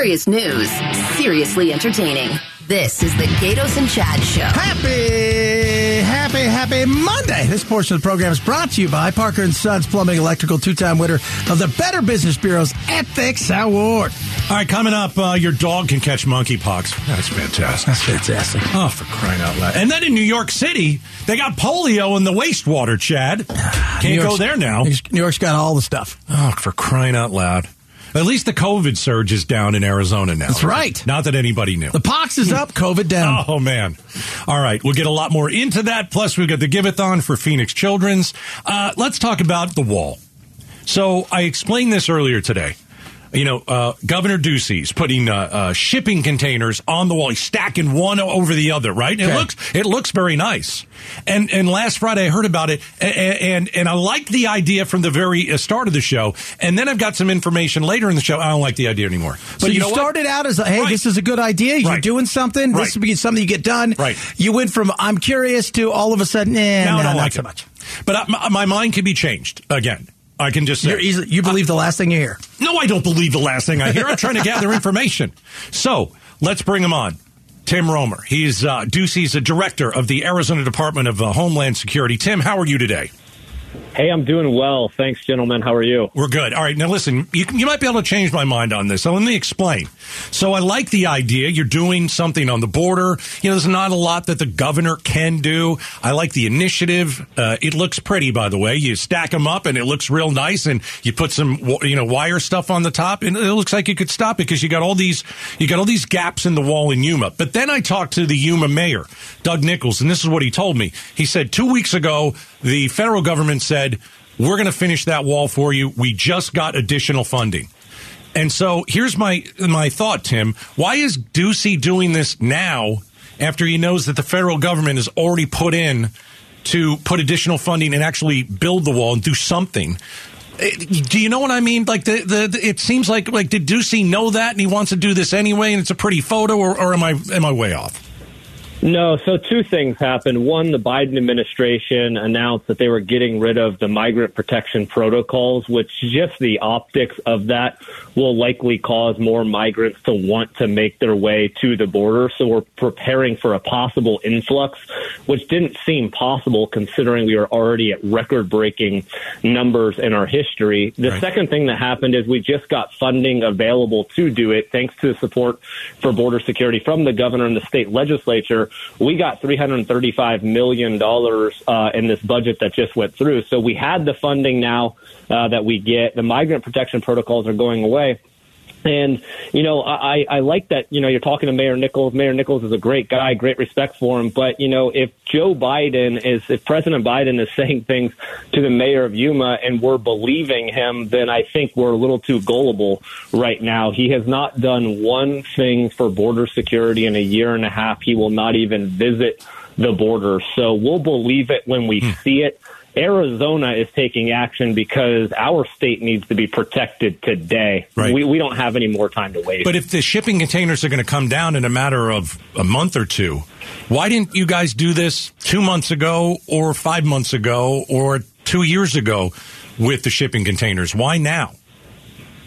Serious news, seriously entertaining. This is the Gaydos and Chad Show. Happy, happy, happy Monday. This portion of the program is brought to you by Parker and Sons Plumbing Electrical, two-time winner of the Better Business Bureau's Ethics Award. All right, coming up, uh, your dog can catch monkeypox. That's fantastic. That's fantastic. Oh, for crying out loud. And then in New York City, they got polio in the wastewater, Chad. Can't go there now. New York's got all the stuff. Oh, for crying out loud. At least the COVID surge is down in Arizona now. That's right. Not that anybody knew. The pox is up, COVID down. Oh man! All right, we'll get a lot more into that. Plus, we've got the Giveathon for Phoenix Children's. Uh, let's talk about the wall. So I explained this earlier today. You know, uh, Governor Ducey's putting uh, uh, shipping containers on the wall. He's stacking one over the other. Right? It looks it looks very nice. And and last Friday I heard about it, and and, and I liked the idea from the very uh, start of the show. And then I've got some information later in the show. I don't like the idea anymore. But so you, know what? started out as, a, hey, Right. this is a good idea. You're Right. doing something. Right. This would be something you get done. Right. You went from I'm curious to all of a sudden, eh, Now no, I don't not like so much. But I, my, my mind can be changed again. I can just say. You believe the last thing you hear. No, I don't believe the last thing I hear. I'm trying to gather information. So let's bring him on. Tim Roemer. He's uh, Ducey's a director of the Arizona Department of uh, Homeland Security. Tim, how are you today? Hey, I'm doing well. Thanks, gentlemen. How are you? We're good. All right. Now, listen, you, you might be able to change my mind on this. So let me explain. So I like the idea. You're doing something on the border. You know, there's not a lot that the governor can do. I like the initiative. Uh, it looks pretty, by the way. You stack them up and it looks real nice and you put some, you know, wire stuff on the top and it looks like you could stop it because you got all these, you got all these gaps in the wall in Yuma. But then I talked to the Yuma mayor, Doug Nicholls, and this is what he told me. He said two weeks ago, the federal government said, we're going to finish that wall for you. We just got additional funding. And so here's my my thought, Tim. Why is Ducey doing this now after he knows that the federal government has already put in to put additional funding and actually build the wall and do something? Eh, Do you know what I mean? Like the, the, the it seems like like did Ducey know that and he wants to do this anyway and it's a pretty photo or, or am I am I way off? No, so two things happened. One, the Biden administration announced that they were getting rid of the migrant protection protocols, which just the optics of that will likely cause more migrants to want to make their way to the border. So we're preparing for a possible influx, which didn't seem possible considering we are already at record breaking numbers in our history. The Right. second thing that happened is we just got funding available to do it thanks to the support for border security from the governor and the state legislature. We got $335 million uh, in this budget that just went through. So we had the funding now uh, that we get. The migrant protection protocols are going away. And you know, I, I like that. You know, you're talking to Mayor Nicholls. Mayor Nicholls is a great guy, great respect for him. But you know, if Joe Biden is, if President Biden is saying things to the mayor of Yuma and we're believing him, then I think we're a little too gullible right now. He has not done one thing for border security in a year and a half. He will not even visit the border. So we'll believe it when we hmm. see it. Arizona is taking action because our state needs to be protected today. Right. We, we don't have any more time to wait. But if the shipping containers are going to come down in a matter of a month or two, why didn't you guys do this two months ago or five months ago or two years ago with the shipping containers? Why now?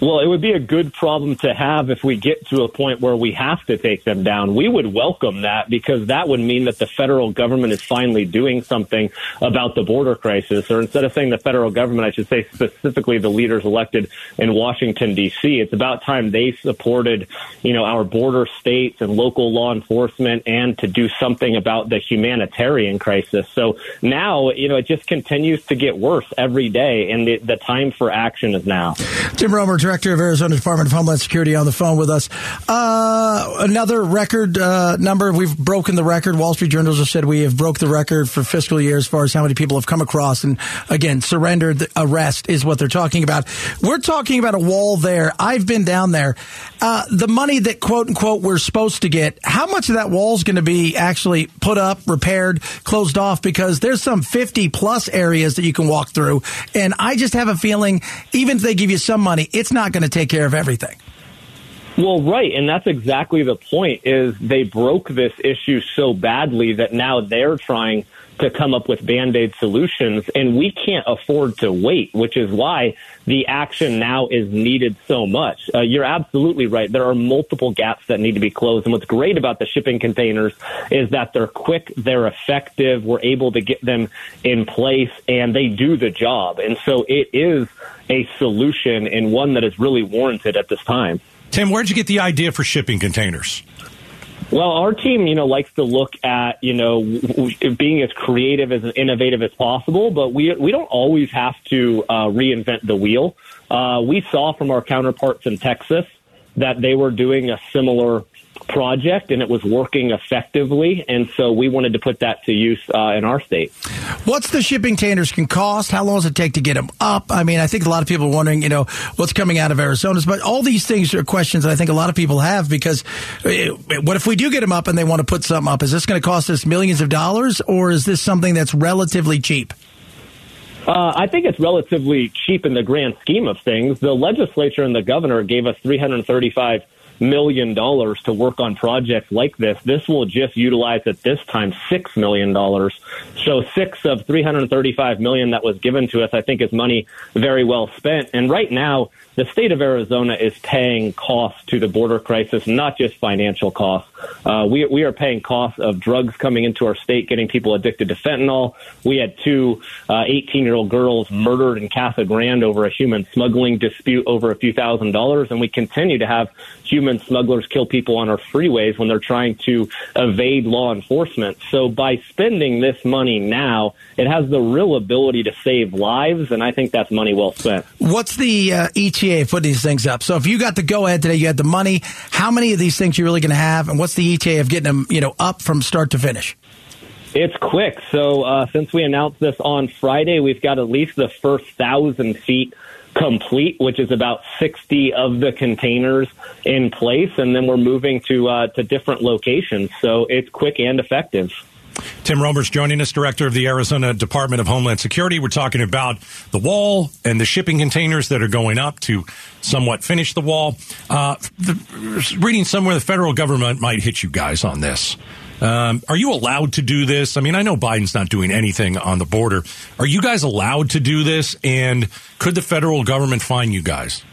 Well, it would be a good problem to have if we get to a point where we have to take them down. We would welcome that because that would mean that the federal government is finally doing something about the border crisis. Or instead of saying the federal government, I should say specifically the leaders elected in Washington, D.C. It's about time they supported, you know, our border states and local law enforcement and to do something about the humanitarian crisis. So now, you know, it just continues to get worse every day and the, the time for action is now. Tim Roemer, Director of Arizona Department of Homeland Security, on the phone with us. Uh, another record uh, number. We've broken the record. Wall Street Journal just said we have broke the record for fiscal year as far as how many people have come across and again surrendered. Arrest is what they're talking about. We're talking about a wall there. I've been down there. Uh, the money that quote unquote we're supposed to get. How much of that wall is going to be actually put up, repaired, closed off? Because there's some 50 plus areas that you can walk through, and I just have a feeling even if they give you some money, it's not going to take care of everything. Well, right, and that's exactly the point. Is they broke this issue so badly that now they're trying to come up with band-aid solutions and we can't afford to wait which is why the action now is needed so much. Uh, you're absolutely right. There are multiple gaps that need to be closed and what's great about the shipping containers is that they're quick they're effective we're able to get them in place and they do the job. And so it is a solution and one that is really warranted at this time. Tim where'd you get the idea for shipping containers well, our team, you know, likes to look at, you know, being as creative as innovative as possible, but we we don't always have to uh, reinvent the wheel. Uh, we saw from our counterparts in Texas that they were doing a similar project and it was working effectively. And so we wanted to put that to use uh, in our state. What's the shipping containers can cost? How long does it take to get them up? I mean, I think a lot of people are wondering, you know, what's coming out of Arizona. But all these things are questions that I think a lot of people have because eh, what if we do get them up and they want to put something up? Is this going to cost us millions of dollars or is this something that's relatively cheap? Uh, I think it's relatively cheap in the grand scheme of things. The legislature and the governor gave us 335 million dollars to work on projects like this. This will just utilize at this time six million dollars. So six of 335 million that was given to us, I think, is money very well spent. And right now, the state of Arizona is paying costs to the border crisis, not just financial costs. Uh, we, we are paying costs of drugs coming into our state, getting people addicted to fentanyl. We had two 18 uh, year old girls murdered in Casa Grande over a human smuggling dispute over a few thousand dollars. And we continue to have human smugglers kill people on our freeways when they're trying to evade law enforcement. So by spending this money now, it has the real ability to save lives. And I think that's money well spent. What's the uh, ETA for these things up? So if you got the go ahead today, you had the money, how many of these things you really going to have? And what's the ETA of getting them, you know, up from start to finish? It's quick. So uh, since we announced this on Friday, we've got at least the first thousand feet complete, which is about 60 of the containers in place, and then we're moving to uh, to different locations. So it's quick and effective. Tim Roemer's joining us, director of the Arizona Department of Homeland Security. We're talking about the wall and the shipping containers that are going up to somewhat finish the wall. Uh, the, reading somewhere the federal government might hit you guys on this. Um, are you allowed to do this? I mean, I know Biden's not doing anything on the border. Are you guys allowed to do this? And could the federal government fine you guys?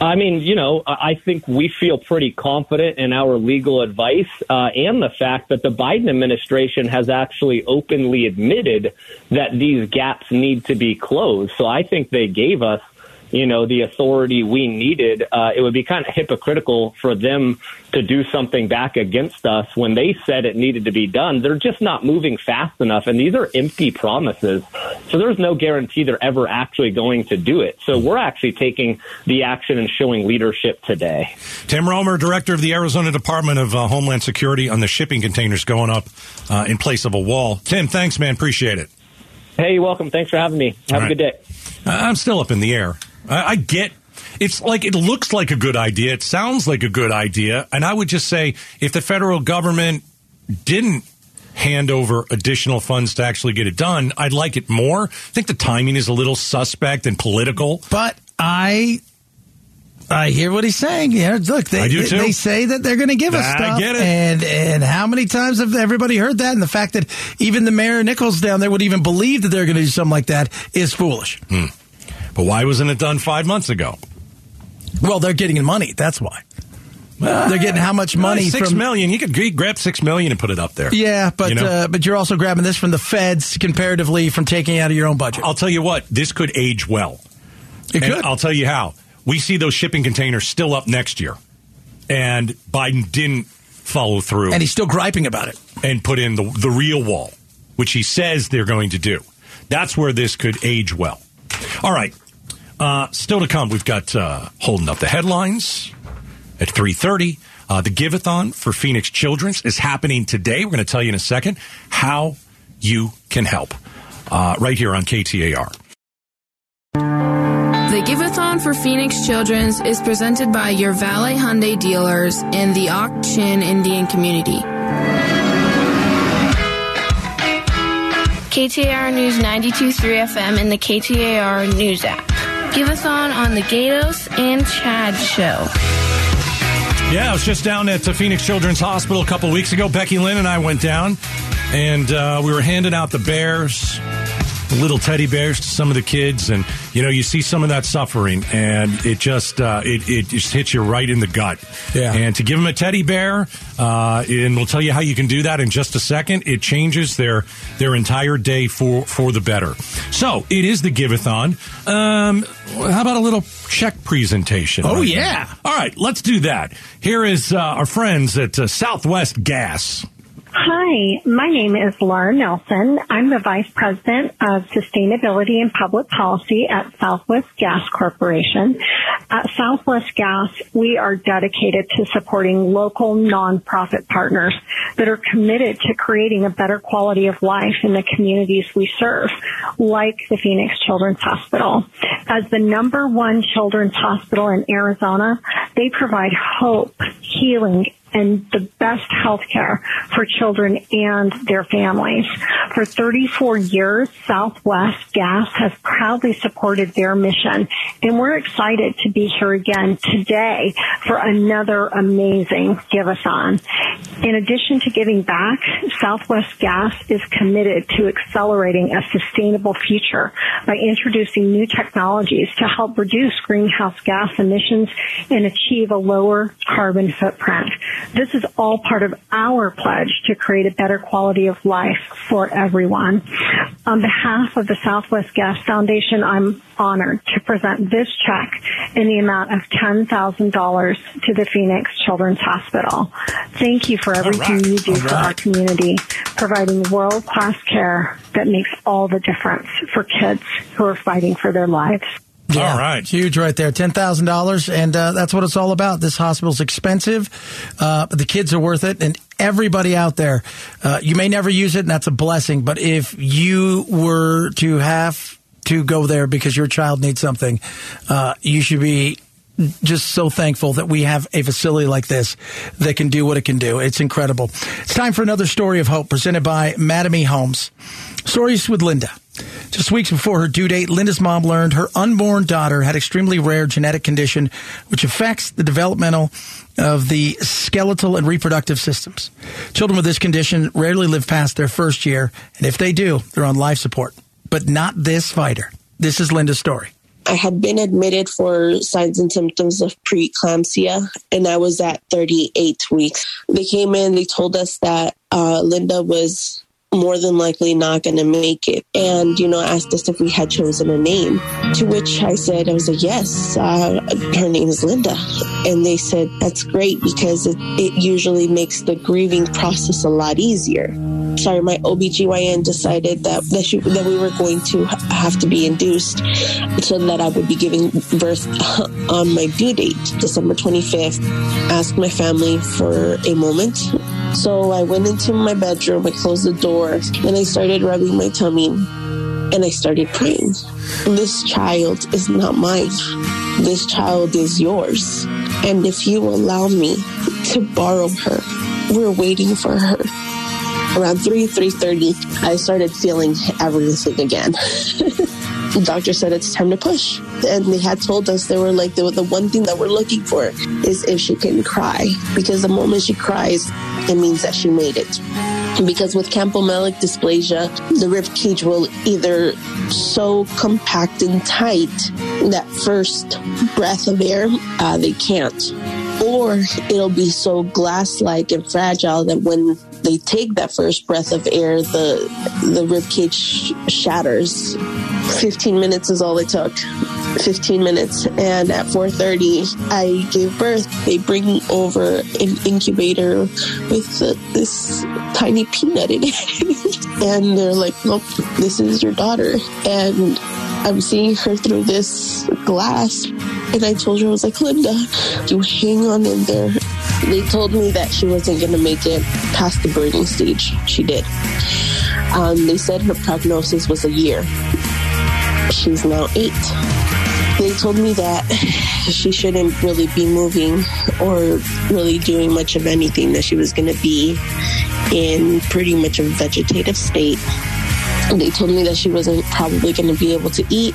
I mean, you know, I think we feel pretty confident in our legal advice uh, and the fact that the Biden administration has actually openly admitted that these gaps need to be closed. So I think they gave us you know, the authority we needed, uh, it would be kind of hypocritical for them to do something back against us when they said it needed to be done. They're just not moving fast enough, and these are empty promises. So there's no guarantee they're ever actually going to do it. So we're actually taking the action and showing leadership today. Tim Roemer, director of the Arizona Department of uh, Homeland Security, on the shipping containers going up uh, in place of a wall. Tim, thanks, man. Appreciate it. Hey, you're welcome. Thanks for having me. Have a good day. I'm still up in the air. I, I get it's like it looks like a good idea. It sounds like a good idea. And I would just say if the federal government didn't hand over additional funds to actually get it done, I'd like it more. I think the timing is a little suspect and political. But I I hear what he's saying. Yeah, look, they, they say that they're going to give us I stuff, and and how many times have everybody heard that? And the fact that even the mayor Nicholls down there would even believe that they're going to do something like that is foolish. Hmm. But why wasn't it done five months ago? Well, they're getting money. That's why. they're getting how much money? Six from, million. You could grab six million and put it up there. Yeah, but you know? uh, but you're also grabbing this from the feds comparatively from taking out of your own budget. I'll tell you what, this could age well. It and could. I'll tell you how. We see those shipping containers still up next year, and Biden didn't follow through, and he's still griping about it, and put in the the real wall, which he says they're going to do. That's where this could age well. All right. Uh, still to come, we've got uh, holding up the headlines at 3.30. Uh, the Giveathon for Phoenix Children's is happening today. We're going to tell you in a second how you can help uh, right here on KTAR. The Giveathon for Phoenix Children's is presented by your Valley Hyundai dealers in the Ak-Chin Indian community. KTAR News 92.3 FM and the KTAR News app. Giveathon on on the Gaydos and Chad show. Yeah, I was just down at the Phoenix Children's Hospital a couple weeks ago. Becky Lynn and I went down. and uh, we were handing out the bears little teddy bears to some of the kids, and you know you see some of that suffering, and it just uh, it it just hits you right in the gut. Yeah. And to give them a teddy bear, uh, and we'll tell you how you can do that in just a second. It changes their their entire day for for the better. So it is the Giveathon. Um, how about a little check presentation? Oh, right yeah. now? All right, let's do that. Here is uh, our friends at uh, Southwest Gas. Hi, my name is Laura Nelson. I'm the Vice President of Sustainability and Public Policy at Southwest Gas Corporation. At Southwest Gas, we are dedicated to supporting local nonprofit partners that are committed to creating a better quality of life in the communities we serve, like the Phoenix Children's Hospital. As the number one children's hospital in Arizona, they provide hope, healing, and the best health care for children and their families. For 34 years, Southwest Gas has proudly supported their mission, and we're excited to be here again today for another amazing Give-a-thon. In addition to giving back, Southwest Gas is committed to accelerating a sustainable future by introducing new technologies to help reduce greenhouse gas emissions and achieve a lower carbon footprint. This is all part of our pledge to create a better quality of life for everyone. On behalf of the Southwest Gas Foundation, I'm honored to present this check in the amount of $10,000 to the Phoenix Children's Hospital. Thank you for everything right. you do All for our community, providing world-class care that makes all the difference for kids who are fighting for their lives. Yeah, All right. huge right there, ten thousand dollars, and uh, that's what it's all about. This hospital's expensive, uh, but the kids are worth it, and everybody out there, uh, you may never use it, and that's a blessing. But if you were to have to go there because your child needs something, uh, you should be just so thankful that we have a facility like this that can do what it can do. It's incredible. It's time for another story of hope presented by Mattamy Homes. Stories with Linda. Just weeks before her due date, Linda's mom learned her unborn daughter had extremely rare genetic condition which affects the developmental of the skeletal and reproductive systems. Children with this condition rarely live past their first year, and if they do, they're on life support. But not this fighter. This is Linda's story. I had been admitted for signs and symptoms of preeclampsia, and I was at 38 weeks. They came in, they told us that uh, Linda was more than likely not going to make it, and you know, asked us if we had chosen a name. To which I said, I was like, yes, uh, her name is Linda, and they said that's great because it, it usually makes the grieving process a lot easier sorry, my OBGYN decided that that, she, that we were going to have to be induced so that I would be giving birth on my due date, December 25th. Asked my family for a moment. So I went into my bedroom, I closed the door, and I started rubbing my tummy and I started praying. This child is not mine. This child is yours. And if you allow me to borrow her, we're waiting for her around 3 3.30 i started feeling everything again. The doctor said it's time to push. And they had told us they were like the, the one thing that we're looking for is if she can cry. Because the moment she cries it means that she made it. Because with campomelic dysplasia, the rib cage will either so compact and tight that first breath of air, uh, they can't. Or it'll be so glass like and fragile that when they take that first breath of air, the, the rib cage sh- shatters. 15 minutes is all it took. 15 minutes. And at 4.30 i gave birth. They bring over an incubator with this tiny peanut in it. And they're like nope this is your daughter. And i'm seeing her through this glass. And i told her i was like linda you hang on in there they told me that she wasn't going to make it past the birthing stage. She did. Um, they said her prognosis was a year. She's now eight. They told me that she shouldn't really be moving or really doing much of anything, that she was going to be in pretty much a vegetative state. They told me that she wasn't probably going to be able to eat.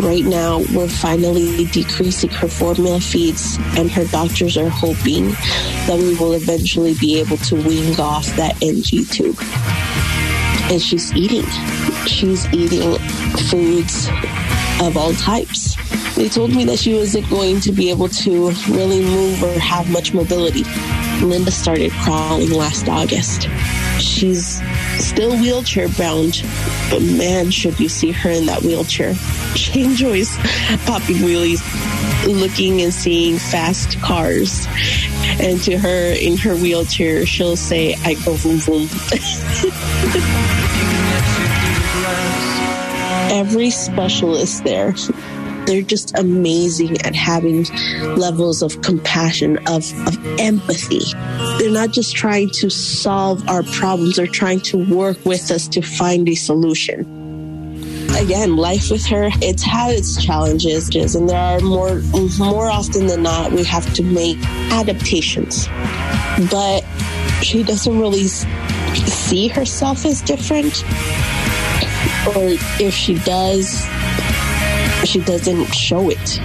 Right now, we're finally decreasing her formula feeds, and her doctors are hoping that we will eventually be able to wean off that NG tube. And she's eating. She's eating foods of all types. They told me that she wasn't going to be able to really move or have much mobility. Linda started crawling last August. She's still wheelchair bound, but man, should you see her in that wheelchair. She enjoys popping wheelies, looking and seeing fast cars. And to her, in her wheelchair, she'll say, I go boom boom. Every specialist there they're just amazing at having levels of compassion, of, of empathy. They're not just trying to solve our problems, they're trying to work with us to find a solution. Again, life with her, it's had its challenges, and there are more more often than not we have to make adaptations. But she doesn't really see herself as different. Or if she does, she doesn't show it.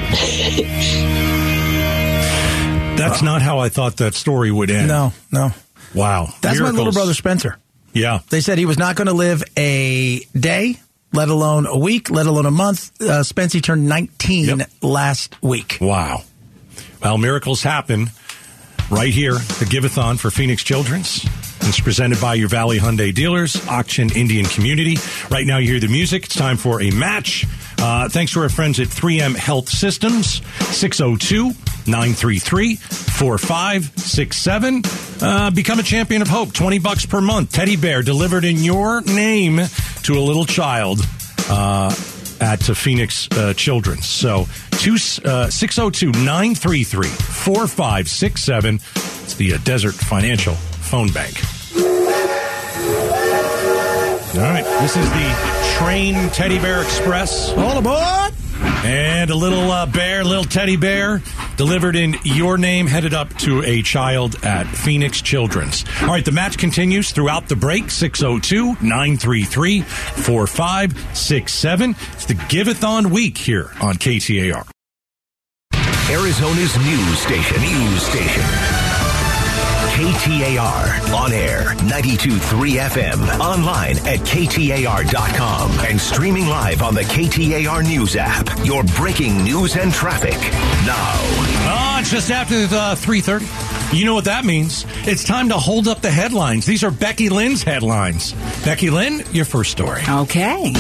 That's not how I thought that story would end. No, no. Wow. That's my little brother Spencer. Yeah. They said he was not going to live a day, let alone a week, let alone a month. Uh, Spencer turned 19 last week. Wow. Well, miracles happen right here, the Giveathon for Phoenix Children's. It's presented by your Valley Hyundai dealers, Ak-Chin Indian Community. Right now, you hear the music. It's time for a match. Uh, thanks to our friends at 3M Health Systems, 602 933 4567. Uh, Become a champion of hope, 20 bucks per month. Teddy bear delivered in your name to a little child. Uh, at Phoenix uh, Children's. So, two, uh, 602 933 4567. It's the uh, Desert Financial Phone Bank. All right, this is the Train Teddy Bear Express. All aboard! And a little uh, bear, little teddy bear, delivered in your name, headed up to a child at Phoenix Children's. All right, the match continues throughout the break 602 933 4567. It's the Giveathon week here on KTAR. Arizona's news station. News station. KTAR on air 92.3 FM online at KTAR.com and streaming live on the KTAR news app. Your breaking news and traffic now. Oh, it's just after uh, 3.30. You know what that means. It's time to hold up the headlines. These are Becky Lynn's headlines. Becky Lynn, your first story. Okay.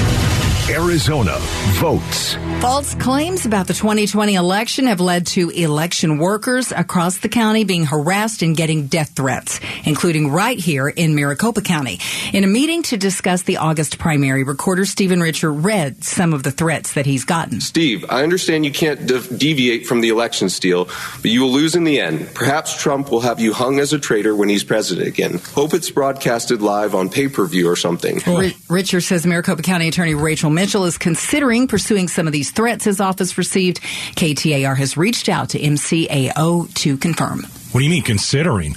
Arizona votes. False claims about the 2020 election have led to election workers across the county being harassed and getting death threats, including right here in Maricopa County. In a meeting to discuss the August primary, recorder Stephen Richer read some of the threats that he's gotten. Steve, I understand you can't de- deviate from the election steal, but you will lose in the end. Perhaps Trump will have you hung as a traitor when he's president again. Hope it's broadcasted live on pay per view or something. R- Richer says Maricopa County Attorney Rachel Mitchell is considering pursuing some of these threats his office received. KTAR has reached out to MCAO to confirm. What do you mean considering?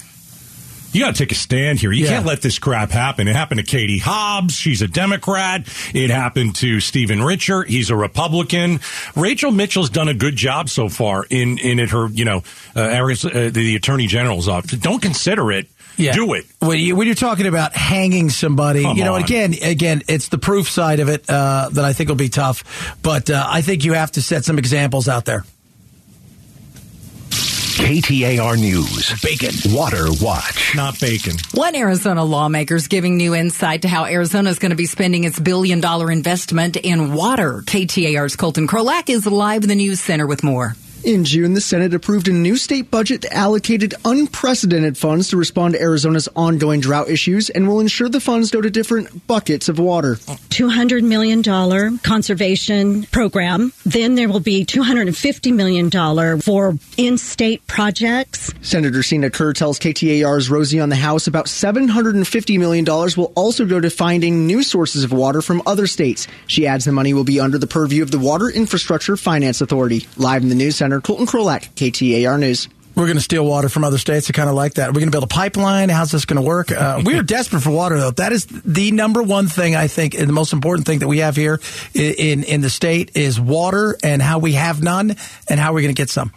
You got to take a stand here. You Yeah. can't let this crap happen. It happened to Katie Hobbs. She's a Democrat. It happened to Stephen Richer. He's a Republican. Rachel Mitchell's done a good job so far in in it, her you know uh, uh, the Attorney General's office. Don't consider it. Do it. When, you, when you're talking about hanging somebody, Come you know, on. again, again, it's the proof side of it uh, that I think will be tough. But uh, I think you have to set some examples out there. KTAR News. Bacon. Water Watch. Not bacon. One Arizona lawmaker is giving new insight to how Arizona is going to be spending its billion dollar investment in water. KTAR's Colton Krolak is live in the news center with more. In June, the Senate approved a new state budget that allocated unprecedented funds to respond to Arizona's ongoing drought issues and will ensure the funds go to different buckets of water. $200 million conservation program. Then there will be $250 million for in state projects. Senator Sine Kerr tells KTAR's Rosie on the House about $750 million will also go to finding new sources of water from other states. She adds the money will be under the purview of the Water Infrastructure Finance Authority. Live in the News Center, Colton Krolak, KTAR News. We're going to steal water from other states. I kind of like that. We're going to build a pipeline. How's this going to work? Uh, we are desperate for water, though. That is the number one thing I think, and the most important thing that we have here in, in the state is water, and how we have none, and how we're going to get some.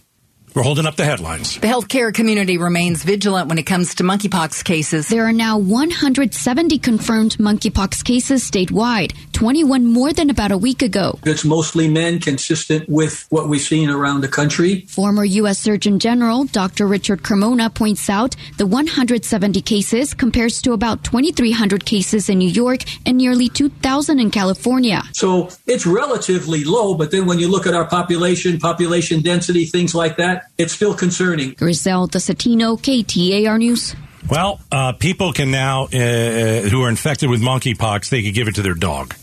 We're holding up the headlines. The healthcare community remains vigilant when it comes to monkeypox cases. There are now 170 confirmed monkeypox cases statewide, 21 more than about a week ago. It's mostly men, consistent with what we've seen around the country. Former U.S. Surgeon General Dr. Richard Carmona points out the 170 cases compares to about 2,300 cases in New York and nearly 2,000 in California. So it's relatively low, but then when you look at our population, population density, things like that, it's still concerning. Griselda Zetino, KTAR News. Well, uh, people can now, uh, who are infected with monkeypox, they could give it to their dog.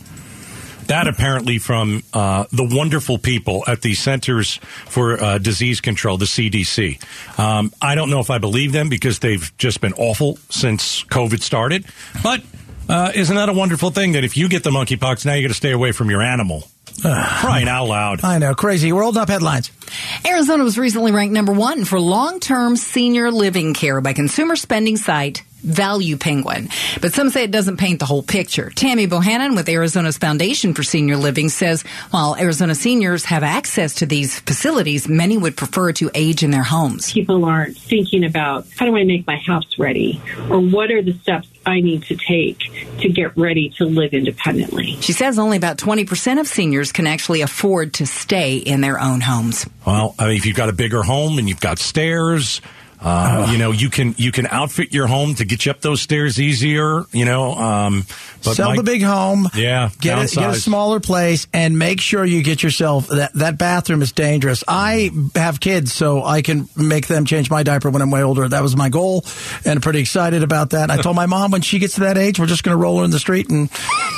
That apparently from uh, the wonderful people at the Centers for uh, Disease Control, the CDC. Um, I don't know if I believe them because they've just been awful since COVID started. But uh, isn't that a wonderful thing that if you get the monkeypox, now you got to stay away from your animal? Crying out loud. I know, crazy. We're holding up headlines. Arizona was recently ranked number one for long-term senior living care by consumer spending site Value Penguin. But some say it doesn't paint the whole picture. Tammy Bohannon with Arizona's Foundation for Senior Living says while Arizona seniors have access to these facilities, many would prefer to age in their homes. People aren't thinking about how do I make my house ready or what are the steps I need to take to get ready to live independently. She says only about 20% of seniors can actually afford to stay in their own homes. Well, I mean, if you've got a bigger home and you've got stairs, uh, you know, you can you can outfit your home to get you up those stairs easier. You know, um, but Sell my- the big home. Yeah, Get a, get a smaller place and make sure you get yourself that that bathroom is dangerous. I have kids, so I can make them change my diaper when I'm way older. That was my goal, and I'm pretty excited about that. I told my mom when she gets to that age, we're just going to roll her in the street and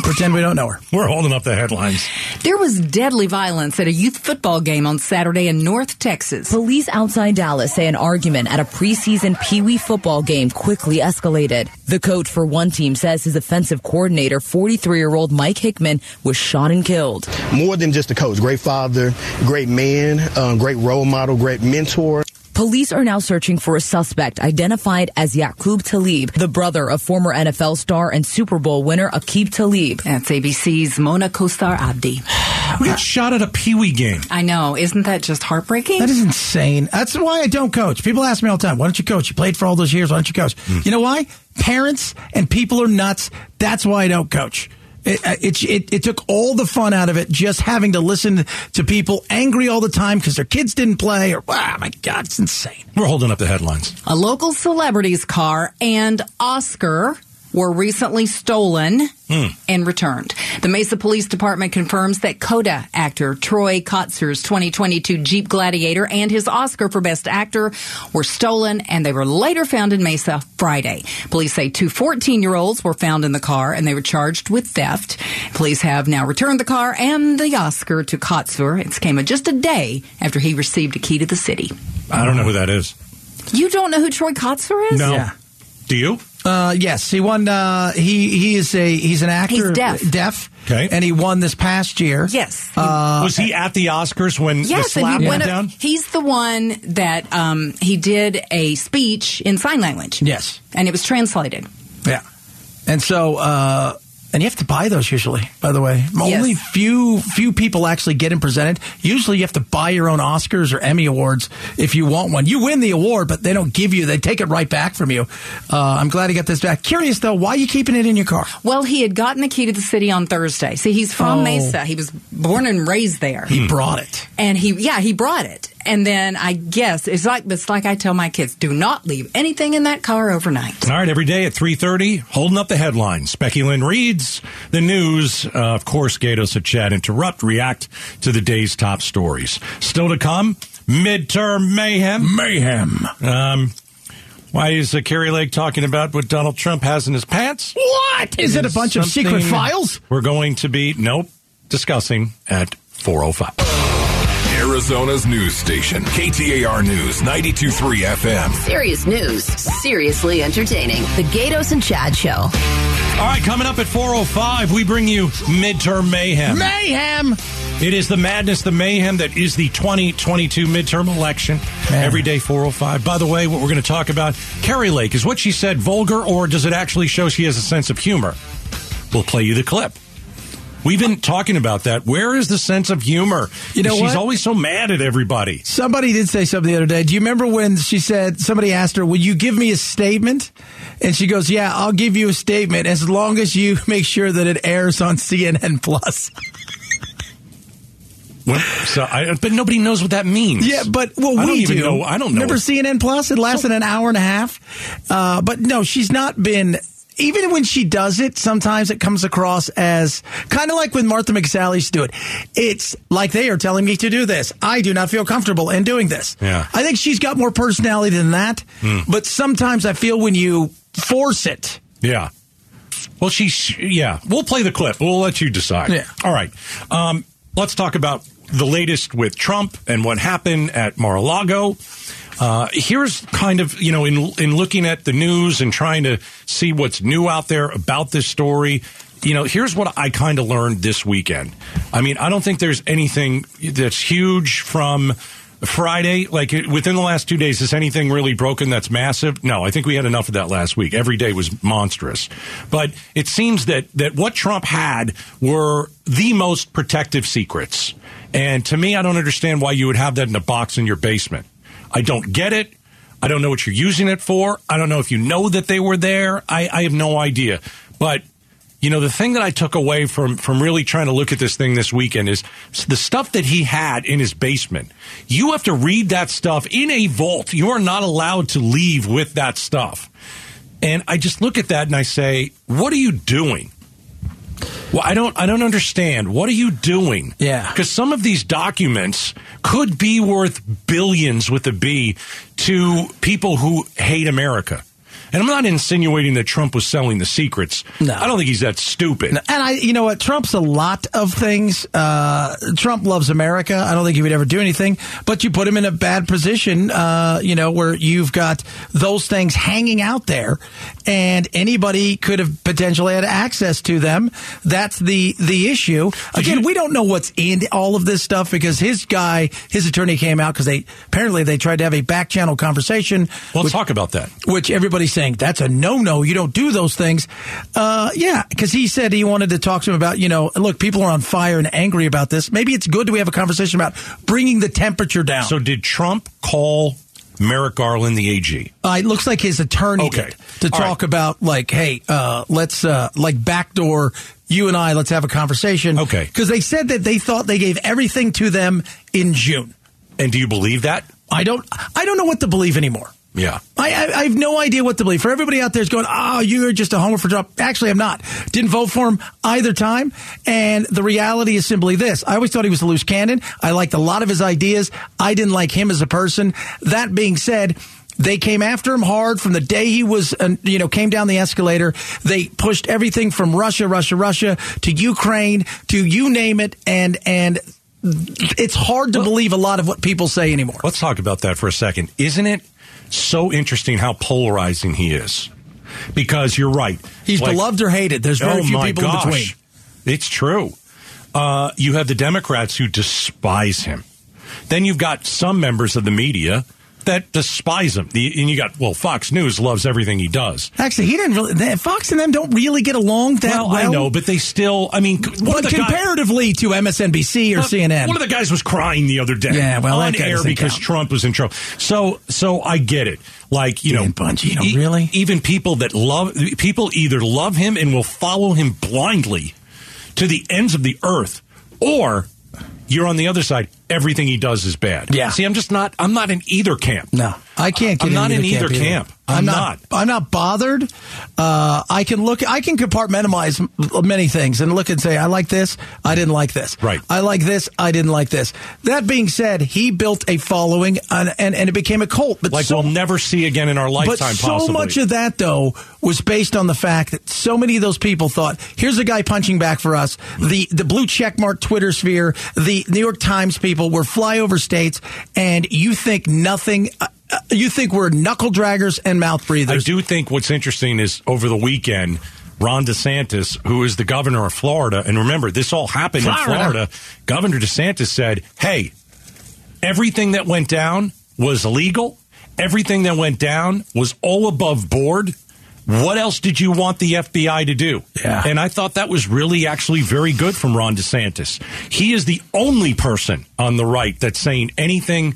pretend we don't know her. We're holding up the headlines. There was deadly violence at a youth football game on Saturday in North Texas. Police outside Dallas say an argument at a preseason Pee Wee football game quickly escalated. The coach for one team says his offensive coordinator, 43 year old Mike Hickman, was shot and killed. More than just a coach, great father, great man, um, great role model, great mentor. Police are now searching for a suspect identified as Yaqub Talib, the brother of former NFL star and Super Bowl winner Aqib Talib. That's ABC's Mona Kosar Abdi. We got shot at a Pee Wee game. I know. Isn't that just heartbreaking? That is insane. That's why I don't coach. People ask me all the time, why don't you coach? You played for all those years. Why don't you coach? Hmm. You know why? Parents and people are nuts. That's why I don't coach. It, uh, it, it, it took all the fun out of it just having to listen to people angry all the time because their kids didn't play or, wow, my God, it's insane. We're holding up the headlines. A local celebrity's car and Oscar were recently stolen hmm. and returned. The Mesa Police Department confirms that Coda actor Troy Kotsur's 2022 Jeep Gladiator and his Oscar for Best Actor were stolen and they were later found in Mesa Friday. Police say two 14 year olds were found in the car and they were charged with theft. Police have now returned the car and the Oscar to Kotsur. It came just a day after he received a key to the city. I don't know who that is. You don't know who Troy Kotsur is? No. Do you? Uh, yes, he won. Uh, he he is a he's an actor. He's deaf. Deaf. Okay. And he won this past year. Yes. Uh, was he at the Oscars when the Yes, and slap he went went down? he's the one that um, he did a speech in sign language. Yes. And it was translated. Yeah. And so, uh, and you have to buy those usually, by the way. Only few few people actually get them presented. Usually you have to buy your own Oscars or Emmy Awards if you want one. You win the award, but they don't give you, they take it right back from you. Uh, I'm glad he got this back. Curious though, why are you keeping it in your car? Well, he had gotten the key to the city on Thursday. See, he's from Oh. Mesa. He was born and raised there. He brought it. And he, yeah, he brought it. And then I guess it's like it's like I tell my kids: do not leave anything in that car overnight. All right, every day at 3.30, holding up the headlines. Becky Lynn reads the news. Uh, of course, Gaydos at Chad Interrupt, react to the day's top stories. Still to come, midterm mayhem. Mayhem. Um, why is uh, Kari Lake talking about what Donald Trump has in his pants? What? Is it a bunch of secret files? We're going to be, nope, discussing at 4.05. Arizona's news station, KTAR News 92.3 FM. Serious news, seriously entertaining. The Gaydos and Chad Show. All right, coming up at 4.05, we bring you midterm mayhem. Mayhem. It is the madness, the mayhem that is the 2022 midterm election. Every day 405. By the way, what we're going to talk about, Kari Lake, is what she said vulgar or does it actually show she has a sense of humor? We'll play you the clip. We've been talking about that. Where is the sense of humor? You know She's what? always so mad at everybody. Somebody did say something the other day. Do you remember when she said, somebody asked her, Will you give me a statement? And she goes, Yeah, I'll give you a statement as long as you make sure that it airs on CNN Plus. Well, so I, but nobody knows what that means. Yeah, but well, I we do. know. I don't know. Remember CNN Plus? It lasted an hour and a half. Uh, but no, she's not been. Even when she does it, sometimes it comes across as kind of like when Martha McSally used to do it. It's like they are telling me to do this. I do not feel comfortable in doing this. Yeah. I think she's got more personality than that. Hmm. But sometimes I feel when you force it. Yeah. Well, she's yeah. We'll play the clip. We'll let you decide. Yeah. All right. Um, let's talk about the latest with Trump and what happened at Mar-a-Lago. Uh, here's kind of you know in in looking at the news and trying to see what's new out there about this story. You know, here's what I kind of learned this weekend. I mean, I don't think there's anything that's huge from Friday, like within the last two days, is anything really broken that's massive? No, I think we had enough of that last week. Every day was monstrous. But it seems that, that what Trump had were the most protective secrets. And to me, I don't understand why you would have that in a box in your basement. I don't get it. I don't know what you're using it for. I don't know if you know that they were there. I, I have no idea. But you know, the thing that I took away from from really trying to look at this thing this weekend is the stuff that he had in his basement. You have to read that stuff in a vault. You are not allowed to leave with that stuff. And I just look at that and I say, what are you doing? Well, I don't I don't understand. What are you doing? Yeah. Because some of these documents could be worth billions with a B to people who hate America. And I'm not insinuating that Trump was selling the secrets. No. I don't think he's that stupid. And I, you know what? Trump's a lot of things. Uh, Trump loves America. I don't think he would ever do anything. But you put him in a bad position, uh, you know, where you've got those things hanging out there, and anybody could have potentially had access to them. That's the the issue. Again, we don't know what's in all of this stuff because his guy, his attorney, came out because they apparently they tried to have a back channel conversation. Well, let's which- talk about that. which everybody's saying that's a no no. You don't do those things. Uh, yeah, because he said he wanted to talk to him about, you know, look, people are on fire and angry about this. Maybe it's good to have a conversation about bringing the temperature down. So did Trump call Merrick Garland the AG? Uh, it looks like his attorney Okay. did to All talk about like, hey, uh, let's uh, like backdoor you and I. Let's have a conversation. Okay. because they said that they thought they gave everything to them in June. And do you believe that? I don't. I don't know what to believe anymore. Yeah. I, I, I have no idea what to believe. For everybody out there is going, oh, you're just a homer for Trump. Actually, I'm not. Didn't vote for him either time. And the reality is simply this. I always thought he was a loose cannon. I liked a lot of his ideas. I didn't like him as a person. That being said, they came after him hard from the day he was, uh, you know, came down the escalator. They pushed everything from Russia, Russia, Russia to Ukraine to you name it. And, and it's hard to believe a lot of what people say anymore. Let's talk about that for a second. Isn't it so interesting how polarizing he is? Because you're right. He's beloved or hated. There's very oh few people in between. It's true. Uh, you have the Democrats who despise him. Then you've got some members of the media that despise him. The, and you got, well, Fox News loves everything he does. Actually, he didn't really. they- Fox and them don't really get along that Well, well. I know, but they still, I mean, one Well, of the guys- comparatively to MSNBC or Uh, CNN. One of the guys was crying the other day. Yeah, well, on air because count. Trump was in trouble. So, so I get it. Like you know, Bongino, e- really? Even people that love people either love him and will follow him blindly to the ends of the earth, or you're on the other side. Everything he does is bad. Yeah. See, I'm just not. I'm not in either camp. No, I can't. Get I'm not in either either camp. I'm not. I'm not bothered. Uh, I can look. I can compartmentalize many things and look and say, I like this. I didn't like this. Right. I like this. I didn't like this. That being said, he built a following and and, and it became a cult. But Like so, we'll never see again in our lifetime. But so possibly. much of that, though, was based on the fact that so many of those people thought, "Here's a guy punching back for us." The the blue checkmark Twitter sphere, the New York Times people were flyover states, and you think nothing. Uh, uh, you think we're knuckle draggers and mouth breathers. I do think what's interesting is over the weekend, Ron DeSantis, who is the governor of Florida, and remember, this all happened Florida. in Florida. Governor DeSantis said, hey, everything that went down was legal. Everything that went down was all above board. What else did you want the FBI to do? Yeah. And I thought that was really actually very good from Ron DeSantis. He is the only person on the right that's saying anything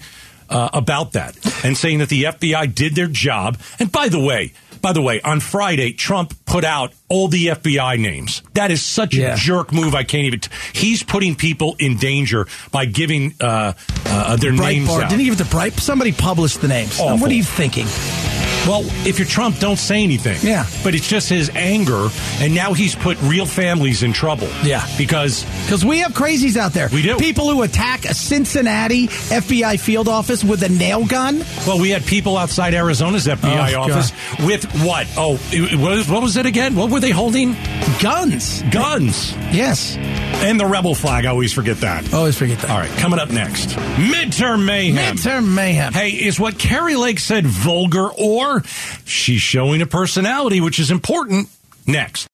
uh, about that and saying that the FBI did their job. And by the way, by the way, on Friday, Trump put out all the FBI names. That is such Yeah. a jerk move. I can't even. T- he's putting people in danger by giving uh, uh, their names Breitbart. out. Didn't he give it to Bright? Somebody published the names. What are you thinking? Well, if you're Trump, don't say anything. Yeah. But it's just his anger, and now he's put real families in trouble. Yeah. Because Because we have crazies out there. We do. People who attack a Cincinnati FBI field office with a nail gun. Well, we had people outside Arizona's FBI Oh, office with what? Oh, it, was, what was it again? What were they holding? Guns. Guns. Yes. And the rebel flag. I always forget that. Always forget that. All right, coming up next. Midterm mayhem. Midterm mayhem. Hey, is what Kari Lake said vulgar or she's showing a personality, which is important? Next.